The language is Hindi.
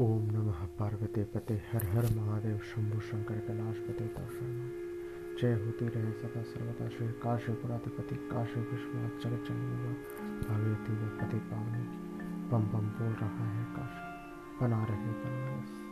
ओम नमः पार्वती पते, हर हर महादेव, शंभु शंकर कैलाश पते शर्मा जय होती रहे सदा सर्वदा श्री काशीपुराधिपति काशी विश्वनाथ जगत चंद्रमा जननी भागीरथी पति पावनी पम पम बोल रहा है काशी, बना रहे बनारस